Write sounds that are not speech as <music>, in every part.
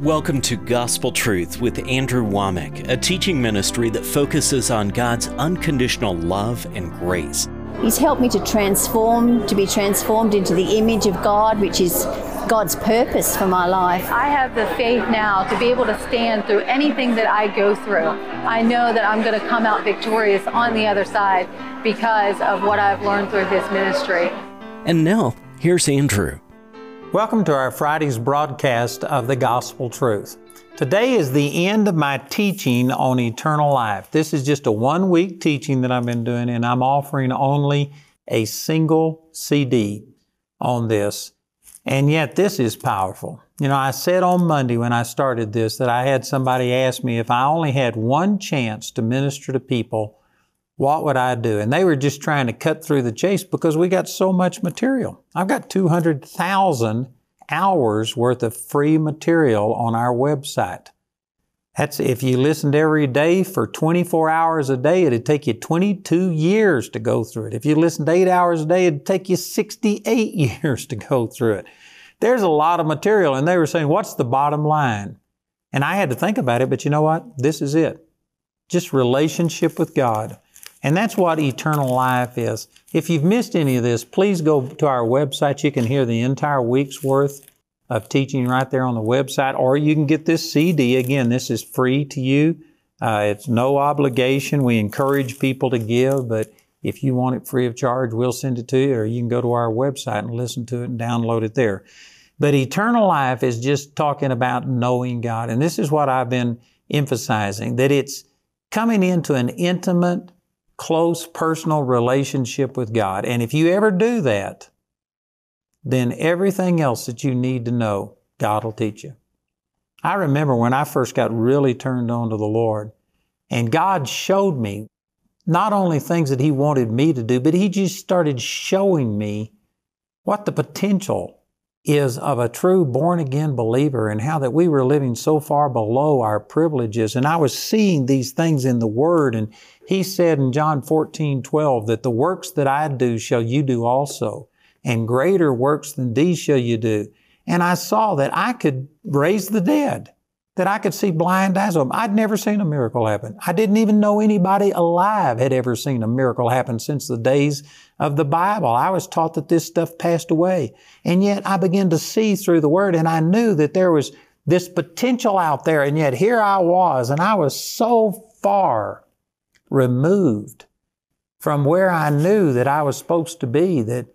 Welcome to Gospel Truth with Andrew Wommack, a teaching ministry that focuses on God's unconditional love and grace. He's helped me to transform, to be transformed into the image of God, which is God's purpose for my life. I have the faith now to be able to stand through anything that I go through. I know that I'm going to come out victorious on the other side because of what I've learned through this ministry. And now, here's Andrew. Welcome to our Friday's broadcast of the Gospel Truth. Today is the end of my teaching on eternal life. This is just a one week teaching that I've been doing, and I'm offering only a single CD on this. And yet, this is powerful. You know, I said on Monday when I started this that I had somebody ask me if I only had one chance to minister to people, what would I do? And they were just trying to cut through the chase because we got so much material. I've got 200,000 hours worth of free material on our website. That's if you listened every day for 24 hours a day, it'd take you 22 years to go through it. If you listened eight hours a day, it'd take you 68 <laughs> years to go through it. There's a lot of material. And they were saying, what's the bottom line? And I had to think about it, but you know what? This is it. Just relationship with God. And that's what eternal life is. If you've missed any of this, please go to our website. You can hear the entire week's worth of teaching right there on the website, or you can get this CD. Again, this is free to you. Uh, it's no obligation. We encourage people to give, but if you want it free of charge, we'll send it to you, or you can go to our website and listen to it and download it there. But eternal life is just talking about knowing God. And this is what I've been emphasizing that it's coming into an intimate, close, personal relationship with God. And if you ever do that, then everything else that you need to know, God will teach you. I remember when I first got really turned on to the Lord, and God showed me not only things that He wanted me to do, but He just started showing me what the potential is of a true born again believer and how that we were living so far below our privileges. And I was seeing these things in the Word. And He said in John 14, 12, that the works that I do shall you do also and greater works than these shall you do. And I saw that I could raise the dead, that I could see blind eyes open. I'd never seen a miracle happen. I didn't even know anybody alive had ever seen a miracle happen since the days of the Bible. I was taught that this stuff passed away. And yet I began to see through the Word and I knew that there was this potential out there. And yet here I was and I was so far removed from where I knew that I was supposed to be that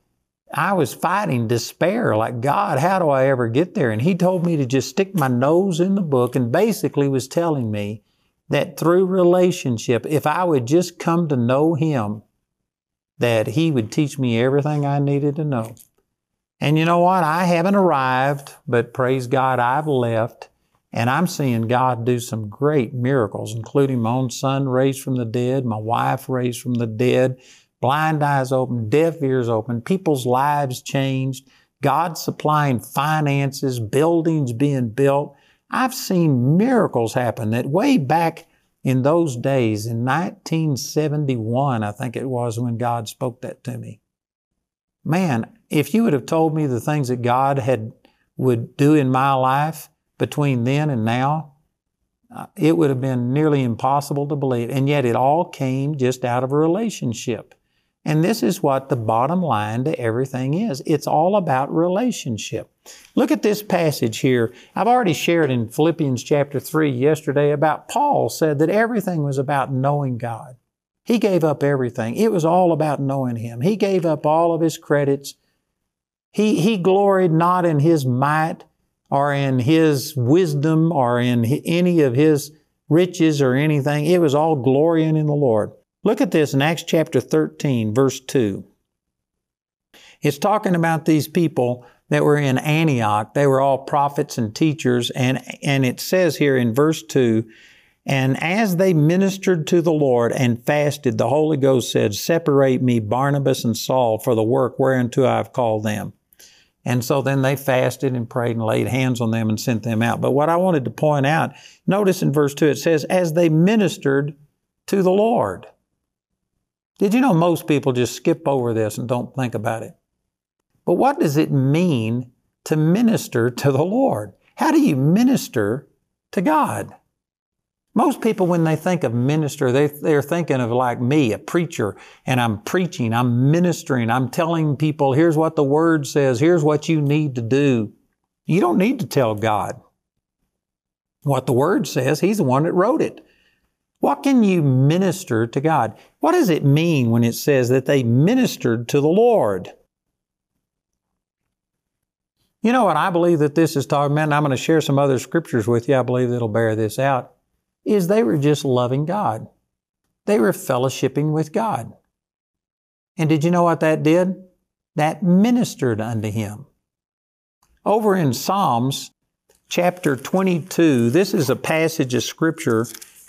I was fighting despair, like, God, how do I ever get there? And He told me to just stick my nose in the book and basically was telling me that through relationship, if I would just come to know Him, that He would teach me everything I needed to know. And you know what? I haven't arrived, but praise God, I've left. And I'm seeing God do some great miracles, including my own son raised from the dead, my wife raised from the dead, blind eyes open, deaf ears open, people's lives changed, God supplying finances, buildings being built. I've seen miracles happen that way back in those days, in 1971, I think it was when God spoke that to me. Man, if you would have told me the things that God had would do in my life between then and now, uh, it would have been nearly impossible to believe. And yet it all came just out of a relationship. And this is what the bottom line to everything is. It's all about relationship. Look at this passage here. I've already shared in Philippians chapter 3 yesterday about Paul said that everything was about knowing God. He gave up everything. It was all about knowing Him. He gave up all of His credits. He, he gloried not in His might or in His wisdom or in any of His riches or anything. It was all glorying in the Lord. Look at this in Acts chapter 13, verse 2. It's talking about these people that were in Antioch. They were all prophets and teachers, and, and it says here in verse 2 And as they ministered to the Lord and fasted, the Holy Ghost said, Separate me, Barnabas and Saul, for the work whereunto I have called them. And so then they fasted and prayed and laid hands on them and sent them out. But what I wanted to point out, notice in verse 2 it says, As they ministered to the Lord. Did you know most people just skip over this and don't think about it? But what does it mean to minister to the Lord? How do you minister to God? Most people, when they think of minister, they, they're thinking of like me, a preacher, and I'm preaching, I'm ministering, I'm telling people, here's what the Word says, here's what you need to do. You don't need to tell God what the Word says. He's the one that wrote it. What can you minister to God? What does it mean when it says that they ministered to the Lord? You know what I believe that this is talking about, and I'm going to share some other scriptures with you. I believe that'll bear this out. Is they were just loving God. They were fellowshipping with God. And did you know what that did? That ministered unto Him. Over in Psalms chapter 22, this is a passage of scripture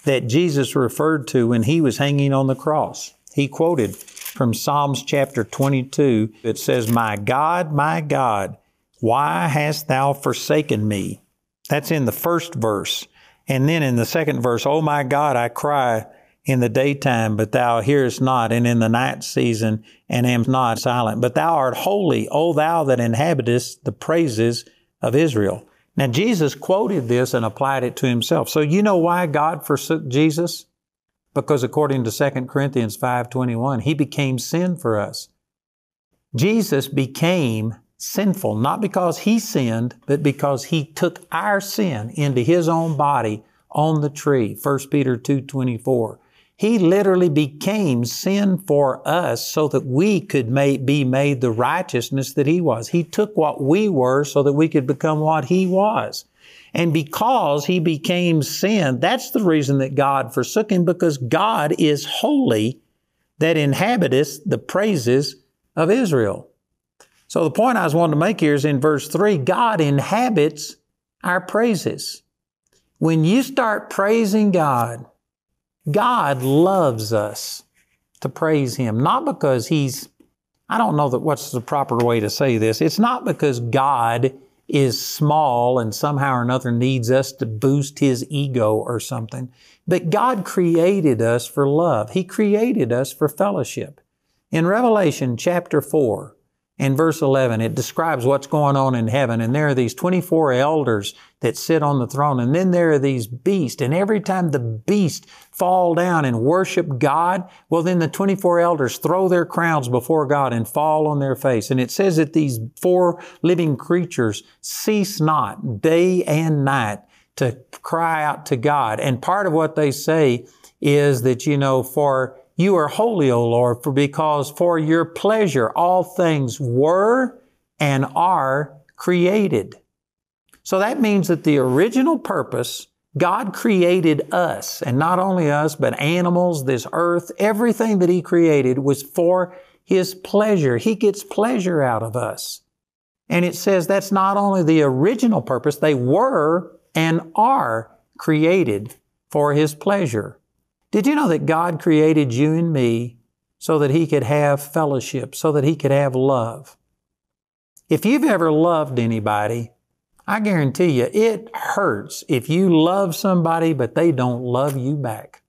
that Jesus referred to when He was hanging on the cross. He quoted from Psalms chapter 22. It says, My God, my God, why hast thou forsaken me? That's in the first verse. And then in the second verse, Oh my God, I cry in the daytime, but thou hearest not, and in the night season, and am not silent. But thou art holy, O thou that inhabitest the praises of Israel. Now Jesus quoted this and applied it to himself. So you know why God forsook Jesus? Because according to 2 Corinthians 5:21, he became sin for us. Jesus became sinful, not because he sinned, but because he took our sin into his own body on the tree. 1 Peter 2.24. He literally became sin for us so that we could be made the righteousness that he was. He took what we were so that we could become what he was. And because he became sin, that's the reason that God forsook him, because God is holy that inhabiteth the praises of Israel. So the point I was wanting to make here is in verse 3 God inhabits our praises. When you start praising God, God loves us to praise Him, not because He's, I don't know that what's the proper way to say this. It's not because God is small and somehow or another needs us to boost His ego or something, but God created us for love. He created us for fellowship. In Revelation chapter 4, in verse 11, it describes what's going on in heaven. And there are these 24 elders that sit on the throne. And then there are these beasts. And every time the beasts fall down and worship God, well, then the 24 elders throw their crowns before God and fall on their face. And it says that these four living creatures cease not day and night to cry out to God. And part of what they say is that, you know, for you are holy, O Lord, for because for your pleasure all things were and are created. So that means that the original purpose, God created us, and not only us, but animals, this earth, everything that He created was for His pleasure. He gets pleasure out of us. And it says that's not only the original purpose, they were and are created for His pleasure. Did you know that God created you and me so that He could have fellowship, so that He could have love? If you've ever loved anybody, I guarantee you it hurts if you love somebody but they don't love you back.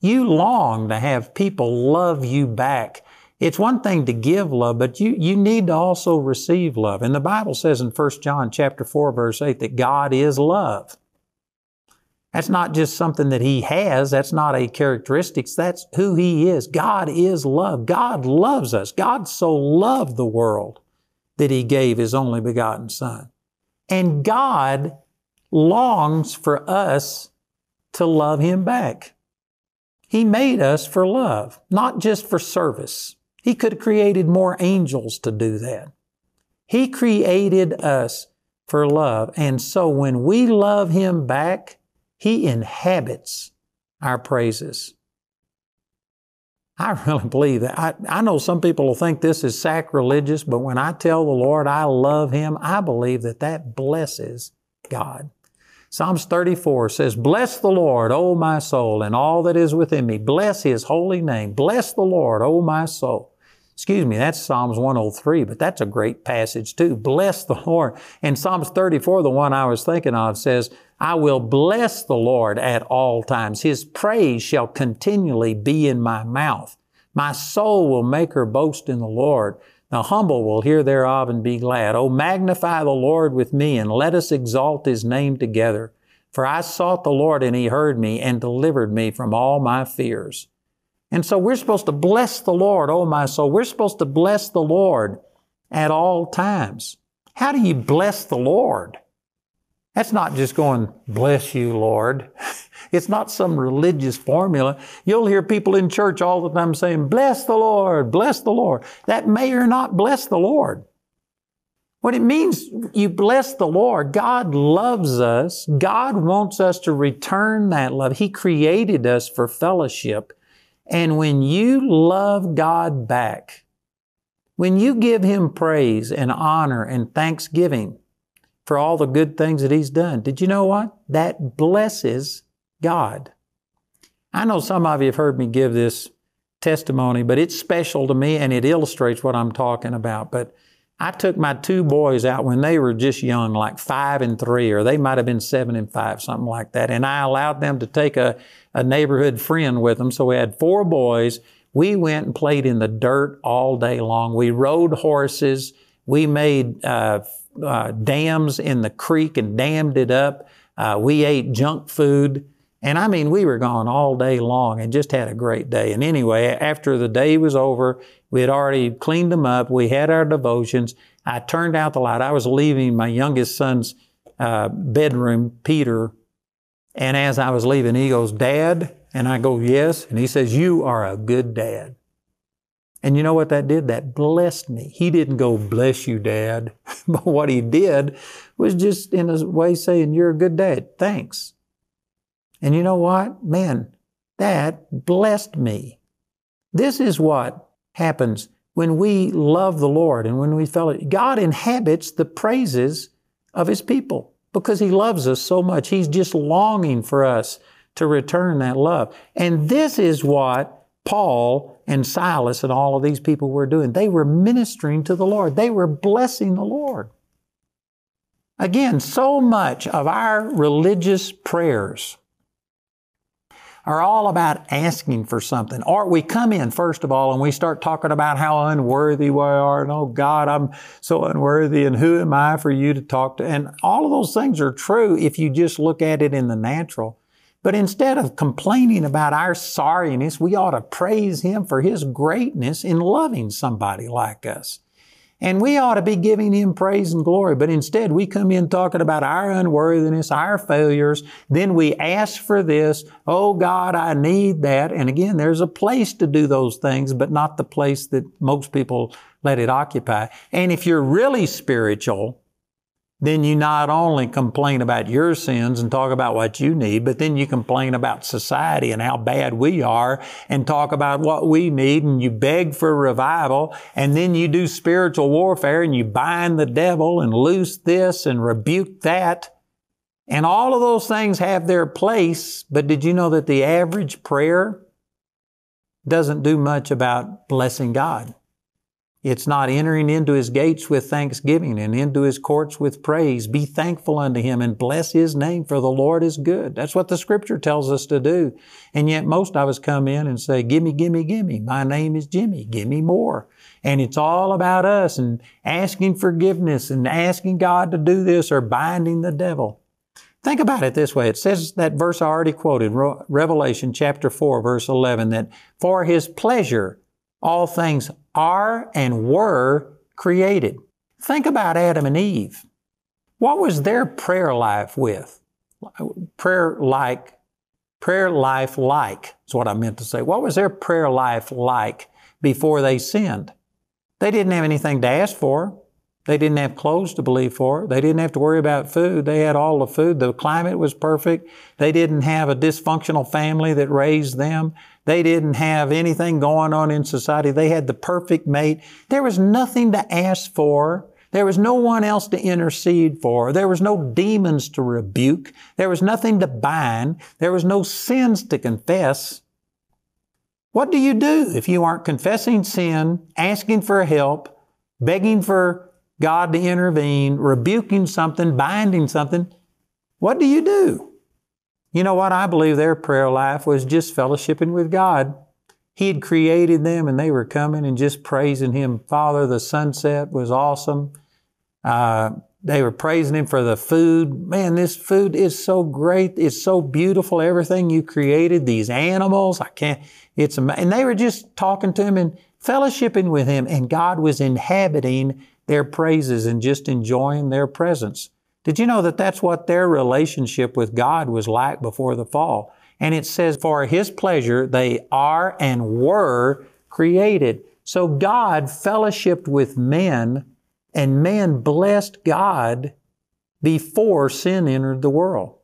You long to have people love you back. It's one thing to give love, but you, you need to also receive love. And the Bible says in 1 John chapter 4 verse 8 that God is love. That's not just something that He has. That's not a characteristics. That's who He is. God is love. God loves us. God so loved the world that He gave His only begotten Son. And God longs for us to love Him back. He made us for love, not just for service. He could have created more angels to do that. He created us for love. And so when we love Him back, he inhabits our praises. I <laughs> really believe that. I, I know some people will think this is sacrilegious, but when I tell the Lord I love Him, I believe that that blesses God. Psalms 34 says, Bless the Lord, O my soul, and all that is within me. Bless His holy name. Bless the Lord, O my soul. Excuse me, that's Psalms 103, but that's a great passage too. Bless the Lord. And Psalms 34, the one I was thinking of, says, I will bless the Lord at all times. His praise shall continually be in my mouth. My soul will make her boast in the Lord. The humble will hear thereof and be glad. Oh, magnify the Lord with me and let us exalt his name together. For I sought the Lord and he heard me and delivered me from all my fears. And so we're supposed to bless the Lord, oh my soul. We're supposed to bless the Lord at all times. How do you bless the Lord? That's not just going, bless you, Lord. <laughs> It's not some religious formula. You'll hear people in church all the time saying, bless the Lord, bless the Lord. That may or not bless the Lord. What it means, you bless the Lord. God loves us. God wants us to return that love. He created us for fellowship. And when you love God back, when you give Him praise and honor and thanksgiving for all the good things that He's done, did you know what? That blesses God. I know some of you have heard me give this testimony, but it's special to me and it illustrates what I'm talking about. But I took my two boys out when they were just young, like five and three, or they might have been seven and five, something like that. And I allowed them to take a, a neighborhood friend with them. So we had four boys. We went and played in the dirt all day long. We rode horses. We made uh, uh, dams in the creek and dammed it up. Uh, we ate junk food. And I mean, we were gone all day long and just had a great day. And anyway, after the day was over, we had already cleaned them up. We had our devotions. I turned out the light. I was leaving my youngest son's uh, bedroom, Peter. And as I was leaving, he goes, Dad? And I go, Yes. And he says, You are a good dad. And you know what that did? That blessed me. He didn't go, Bless you, Dad. <laughs> but what he did was just in a way saying, You're a good dad. Thanks. And you know what? Man, that blessed me. This is what happens when we love the Lord and when we fellowship. God inhabits the praises of His people because He loves us so much. He's just longing for us to return that love. And this is what Paul and Silas and all of these people were doing. They were ministering to the Lord. They were blessing the Lord. Again, so much of our religious prayers are all about asking for something. Or we come in, first of all, and we start talking about how unworthy we are, and oh God, I'm so unworthy, and who am I for you to talk to? And all of those things are true if you just look at it in the natural. But instead of complaining about our sorriness, we ought to praise Him for His greatness in loving somebody like us. And we ought to be giving Him praise and glory, but instead we come in talking about our unworthiness, our failures. Then we ask for this. Oh God, I need that. And again, there's a place to do those things, but not the place that most people let it occupy. And if you're really spiritual, then you not only complain about your sins and talk about what you need, but then you complain about society and how bad we are and talk about what we need and you beg for revival and then you do spiritual warfare and you bind the devil and loose this and rebuke that. And all of those things have their place, but did you know that the average prayer doesn't do much about blessing God? It's not entering into his gates with thanksgiving and into his courts with praise. Be thankful unto him and bless his name, for the Lord is good. That's what the scripture tells us to do. And yet most of us come in and say, gimme, gimme, gimme. My name is Jimmy. Give me more. And it's all about us and asking forgiveness and asking God to do this or binding the devil. Think about it this way. It says that verse I already quoted, Revelation chapter 4, verse 11, that for his pleasure all things are and were created. Think about Adam and Eve. What was their prayer life with? Prayer like, prayer life like is what I meant to say. What was their prayer life like before they sinned? They didn't have anything to ask for. They didn't have clothes to believe for. They didn't have to worry about food. They had all the food. The climate was perfect. They didn't have a dysfunctional family that raised them. They didn't have anything going on in society. They had the perfect mate. There was nothing to ask for. There was no one else to intercede for. There was no demons to rebuke. There was nothing to bind. There was no sins to confess. What do you do if you aren't confessing sin, asking for help, begging for God to intervene, rebuking something, binding something, what do you do? You know what? I believe their prayer life was just fellowshipping with God. He had created them and they were coming and just praising Him. Father, the sunset was awesome. Uh, they were praising Him for the food. Man, this food is so great. It's so beautiful. Everything you created, these animals, I can't, it's amazing. And they were just talking to Him and fellowshipping with Him and God was inhabiting their praises and just enjoying their presence. Did you know that that's what their relationship with God was like before the fall? And it says, for His pleasure, they are and were created. So God fellowshipped with men and man blessed God before sin entered the world.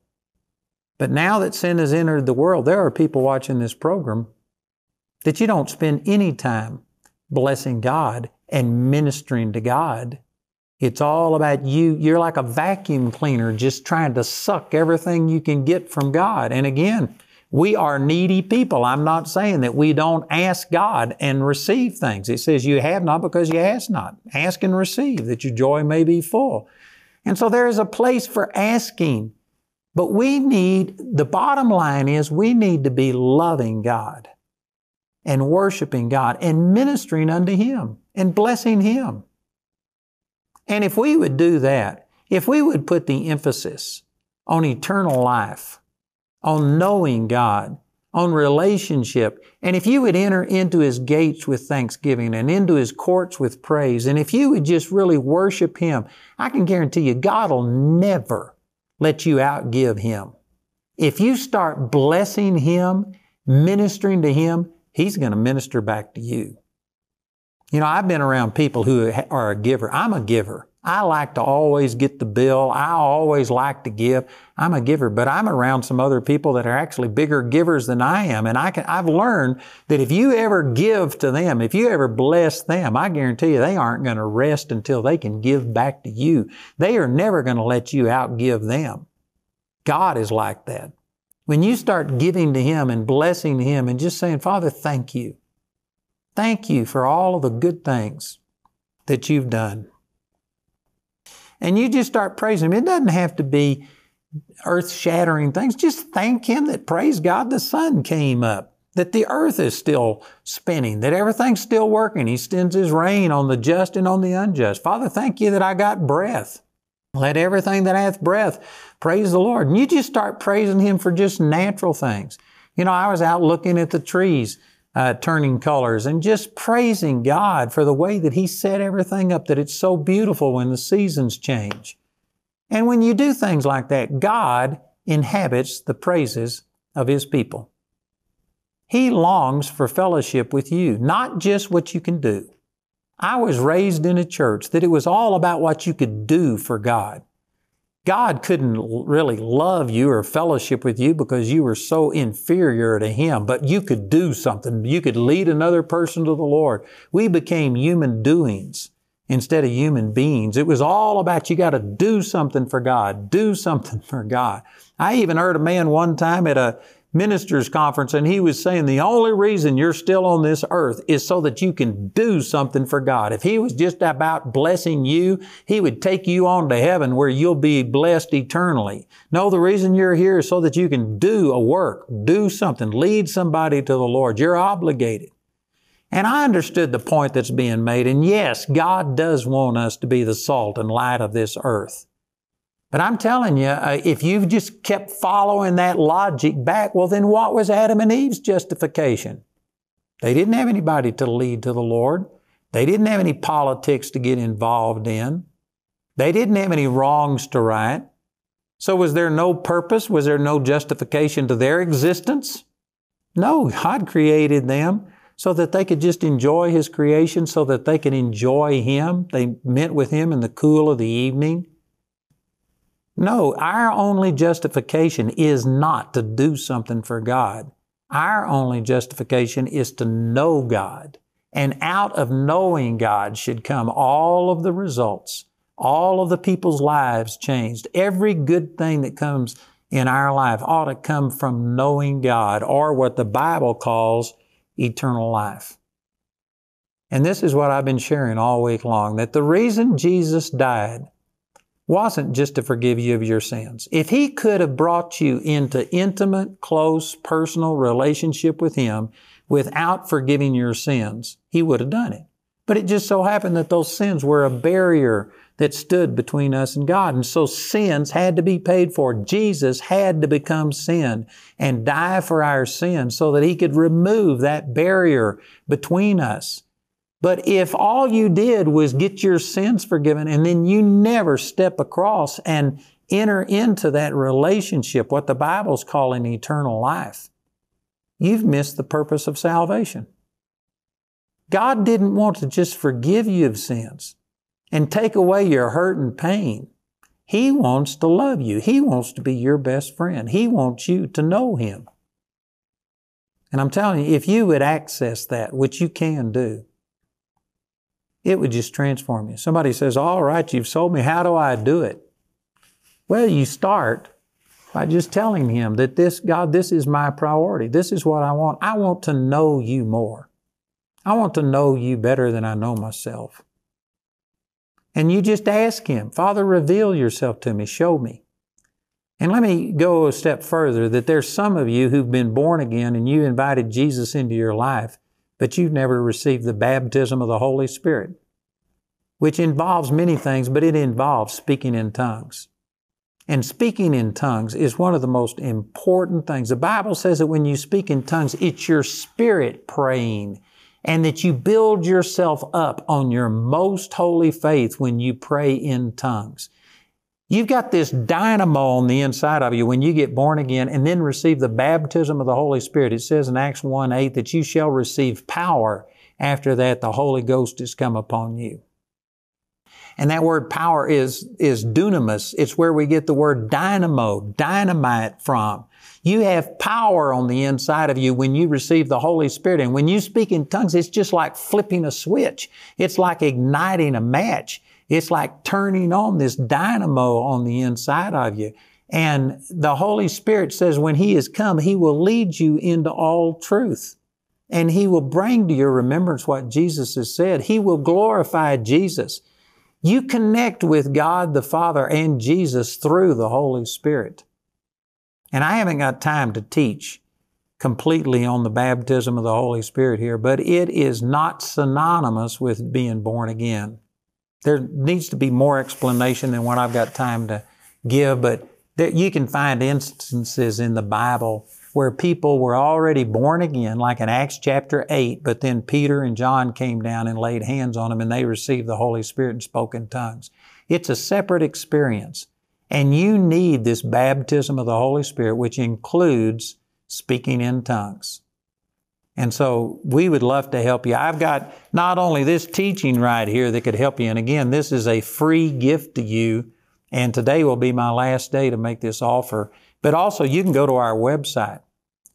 But now that sin has entered the world, there are people watching this program that you don't spend any time blessing God and ministering to God. It's all about you. You're like a vacuum cleaner just trying to suck everything you can get from God. And again, we are needy people. I'm not saying that we don't ask God and receive things. It says you have not because you ask not. Ask and receive that your joy may be full. And so there is a place for asking. But we need, the bottom line is we need to be loving God and worshiping God and ministering unto Him and blessing Him. And if we would do that, if we would put the emphasis on eternal life, on knowing God, on relationship, and if you would enter into His gates with thanksgiving and into His courts with praise, and if you would just really worship Him, I can guarantee you God will never let you outgive Him. If you start blessing Him, ministering to Him, He's going to minister back to you. You know, I've been around people who are a giver. I'm a giver. I like to always get the bill. I always like to give. I'm a giver, but I'm around some other people that are actually bigger givers than I am. And I can, I've learned that if you ever give to them, if you ever bless them, I guarantee you they aren't going to rest until they can give back to you. They are never going to let you outgive them. God is like that. When you start giving to Him and blessing Him and just saying, Father, thank you. Thank you for all of the good things that you've done. And you just start praising Him. It doesn't have to be earth shattering things. Just thank Him that, praise God, the sun came up, that the earth is still spinning, that everything's still working. He sends His rain on the just and on the unjust. Father, thank you that I got breath. Let everything that hath breath praise the Lord. And you just start praising Him for just natural things. You know, I was out looking at the trees uh, turning colors and just praising God for the way that He set everything up, that it's so beautiful when the seasons change. And when you do things like that, God inhabits the praises of His people. He longs for fellowship with you, not just what you can do. I was raised in a church that it was all about what you could do for God. God couldn't really love you or fellowship with you because you were so inferior to Him, but you could do something. You could lead another person to the Lord. We became human doings instead of human beings. It was all about you got to do something for God, do something <laughs> for God. I even heard a man one time at a ministers conference and he was saying the only reason you're still on this earth is so that you can do something for God. If he was just about blessing you, he would take you on to heaven where you'll be blessed eternally. No, the reason you're here is so that you can do a work, do something, lead somebody to the Lord. You're obligated. And I understood the point that's being made. And yes, God does want us to be the salt and light of this earth. But I'm telling you, uh, if you've just kept following that logic back, well, then what was Adam and Eve's justification? They didn't have anybody to lead to the Lord. They didn't have any politics to get involved in. They didn't have any wrongs to right. So was there no purpose? Was there no justification to their existence? No, God created them so that they could just enjoy His creation, so that they could enjoy Him. They met with Him in the cool of the evening. No, our only justification is not to do something for God. Our only justification is to know God. And out of knowing God should come all of the results, all of the people's lives changed. Every good thing that comes in our life ought to come from knowing God or what the Bible calls eternal life. And this is what I've been sharing all week long that the reason Jesus died wasn't just to forgive you of your sins. If He could have brought you into intimate, close, personal relationship with Him without forgiving your sins, He would have done it. But it just so happened that those sins were a barrier that stood between us and God. And so sins had to be paid for. Jesus had to become sin and die for our sins so that He could remove that barrier between us. But if all you did was get your sins forgiven and then you never step across and enter into that relationship, what the Bible's calling eternal life, you've missed the purpose of salvation. God didn't want to just forgive you of sins and take away your hurt and pain. He wants to love you. He wants to be your best friend. He wants you to know Him. And I'm telling you, if you would access that, which you can do, it would just transform you. Somebody says, All right, you've sold me. How do I do it? Well, you start by just telling Him that this, God, this is my priority. This is what I want. I want to know you more. I want to know you better than I know myself. And you just ask Him, Father, reveal yourself to me, show me. And let me go a step further that there's some of you who've been born again and you invited Jesus into your life, but you've never received the baptism of the Holy Spirit, which involves many things, but it involves speaking in tongues. And speaking in tongues is one of the most important things. The Bible says that when you speak in tongues, it's your spirit praying and that you build yourself up on your most holy faith when you pray in tongues. You've got this dynamo on the inside of you when you get born again and then receive the baptism of the Holy Spirit. It says in Acts 1 8 that you shall receive power after that the Holy Ghost has come upon you. And that word power is, is dunamis. It's where we get the word dynamo, dynamite from. You have power on the inside of you when you receive the Holy Spirit. And when you speak in tongues, it's just like flipping a switch. It's like igniting a match. It's like turning on this dynamo on the inside of you. And the Holy Spirit says when He has come, He will lead you into all truth. And He will bring to your remembrance what Jesus has said. He will glorify Jesus. You connect with God the Father and Jesus through the Holy Spirit. And I haven't got time to teach completely on the baptism of the Holy Spirit here, but it is not synonymous with being born again. There needs to be more explanation than what I've got time to give, but there, you can find instances in the Bible where people were already born again, like in Acts chapter 8, but then Peter and John came down and laid hands on them and they received the Holy Spirit and spoke in tongues. It's a separate experience. And you need this baptism of the Holy Spirit, which includes speaking in tongues. And so we would love to help you. I've got not only this teaching right here that could help you, and again, this is a free gift to you. And today will be my last day to make this offer. But also, you can go to our website.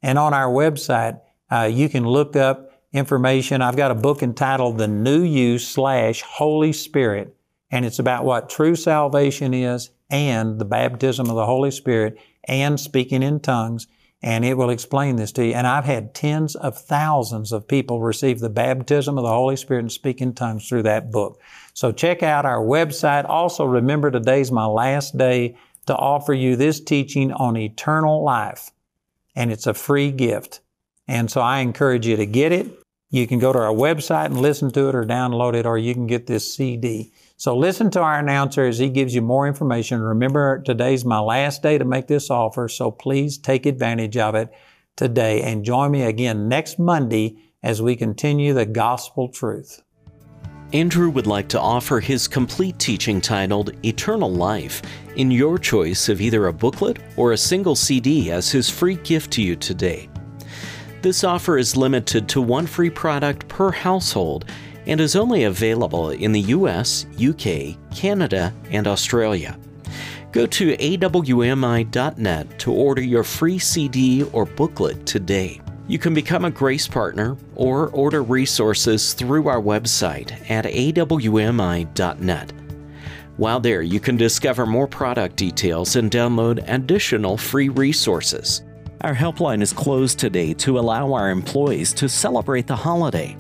And on our website, uh, you can look up information. I've got a book entitled The New You slash Holy Spirit, and it's about what true salvation is and the baptism of the Holy Spirit and speaking in tongues. And it will explain this to you. And I've had tens of thousands of people receive the baptism of the Holy Spirit and speak in tongues through that book. So check out our website. Also remember today's my last day to offer you this teaching on eternal life. And it's a free gift. And so I encourage you to get it. You can go to our website and listen to it or download it, or you can get this CD. So listen to our announcer as he gives you more information. Remember, today's my last day to make this offer, so please take advantage of it today and join me again next Monday as we continue the gospel truth. Andrew would like to offer his complete teaching titled Eternal Life in your choice of either a booklet or a single CD as his free gift to you today. This offer is limited to one free product per household and is only available in the US, UK, Canada, and Australia. Go to awmi.net to order your free CD or booklet today. You can become a Grace Partner or order resources through our website at awmi.net. While there, you can discover more product details and download additional free resources. Our helpline is closed today to allow our employees to celebrate the holiday,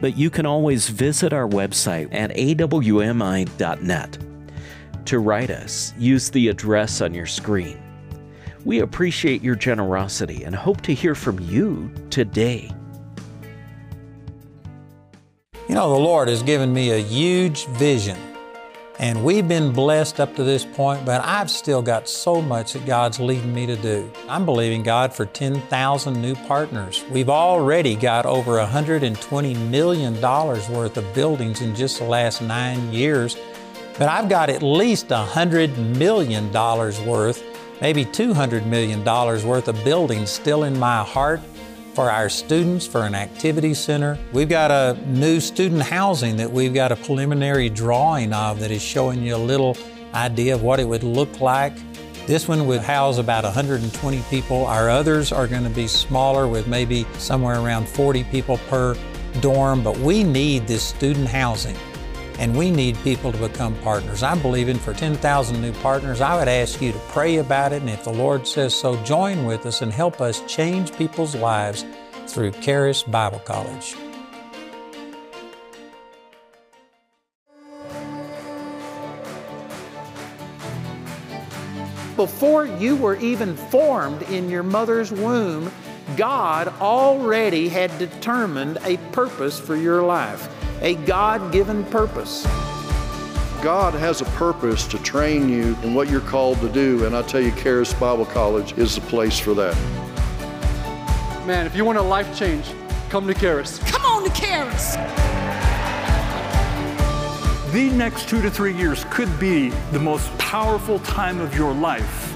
but you can always visit our website at awmi.net. To write us, use the address on your screen. We appreciate your generosity and hope to hear from you today. You know, the Lord has given me a huge vision and we've been blessed up to this point, but I've still got so much that God's leading me to do. I'm believing God for 10,000 new partners. We've already got over $120 million worth of buildings in just the last nine years, but I've got at least $100 million worth, maybe $200 million worth of buildings still in my heart for our students for an activity center. We've got a new student housing that we've got a preliminary drawing of that is showing you a little idea of what it would look like. This one would house about 120 people. Our others are going to be smaller with maybe somewhere around 40 people per dorm, but we need this student housing and we need people to become partners. I'm believing for 10,000 new partners. I would ask you to pray about it, and if the Lord says so, join with us and help us change people's lives through Charis Bible College. Before you were even formed in your mother's womb, God already had determined a purpose for your life a God given purpose. God has a purpose to train you in what you're called to do, and I tell you, Charis Bible College is the place for that. Man, if you want a life change, come to Charis. Come on to Charis. The next two to three years could be the most powerful time of your life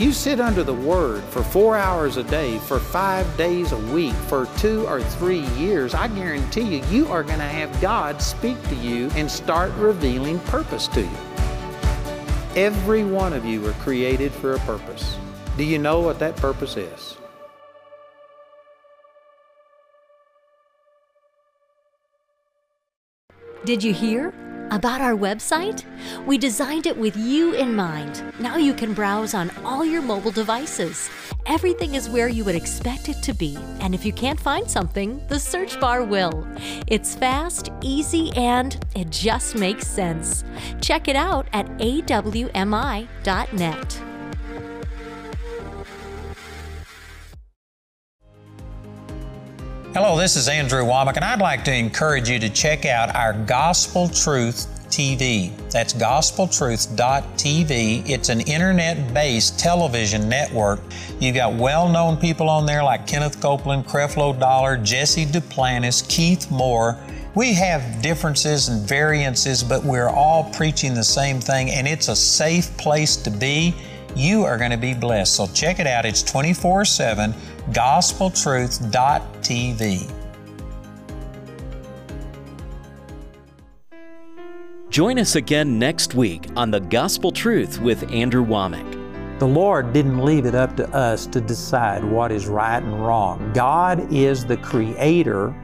you sit under the Word for four hours a day, for five days a week, for two or three years, I guarantee you, you are going to have God speak to you and start revealing purpose to you. Every one of you are created for a purpose. Do you know what that purpose is? Did you hear? About our website? We designed it with you in mind. Now you can browse on all your mobile devices. Everything is where you would expect it to be, and if you can't find something, the search bar will. It's fast, easy, and it just makes sense. Check it out at awmi.net. Hello, this is Andrew Wommack, and I'd like to encourage you to check out our Gospel Truth TV. That's gospeltruth.tv. It's an internet based television network. You've got well known people on there like Kenneth Copeland, Creflo Dollar, Jesse Duplantis, Keith Moore. We have differences and variances, but we're all preaching the same thing, and it's a safe place to be. You are going to be blessed. So check it out. It's 24 7 gospeltruth.tv. Join us again next week on The Gospel Truth with Andrew Wommack. The Lord didn't leave it up to us to decide what is right and wrong. God is the creator,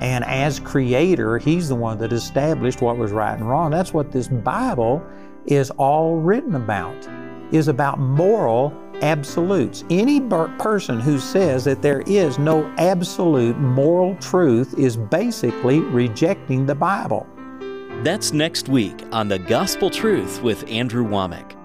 and as creator, He's the one that established what was right and wrong. That's what this Bible is all written about, is about moral absolutes. Any person who says that there is no absolute moral truth is basically rejecting the Bible. That's next week on The Gospel Truth with Andrew Wommack.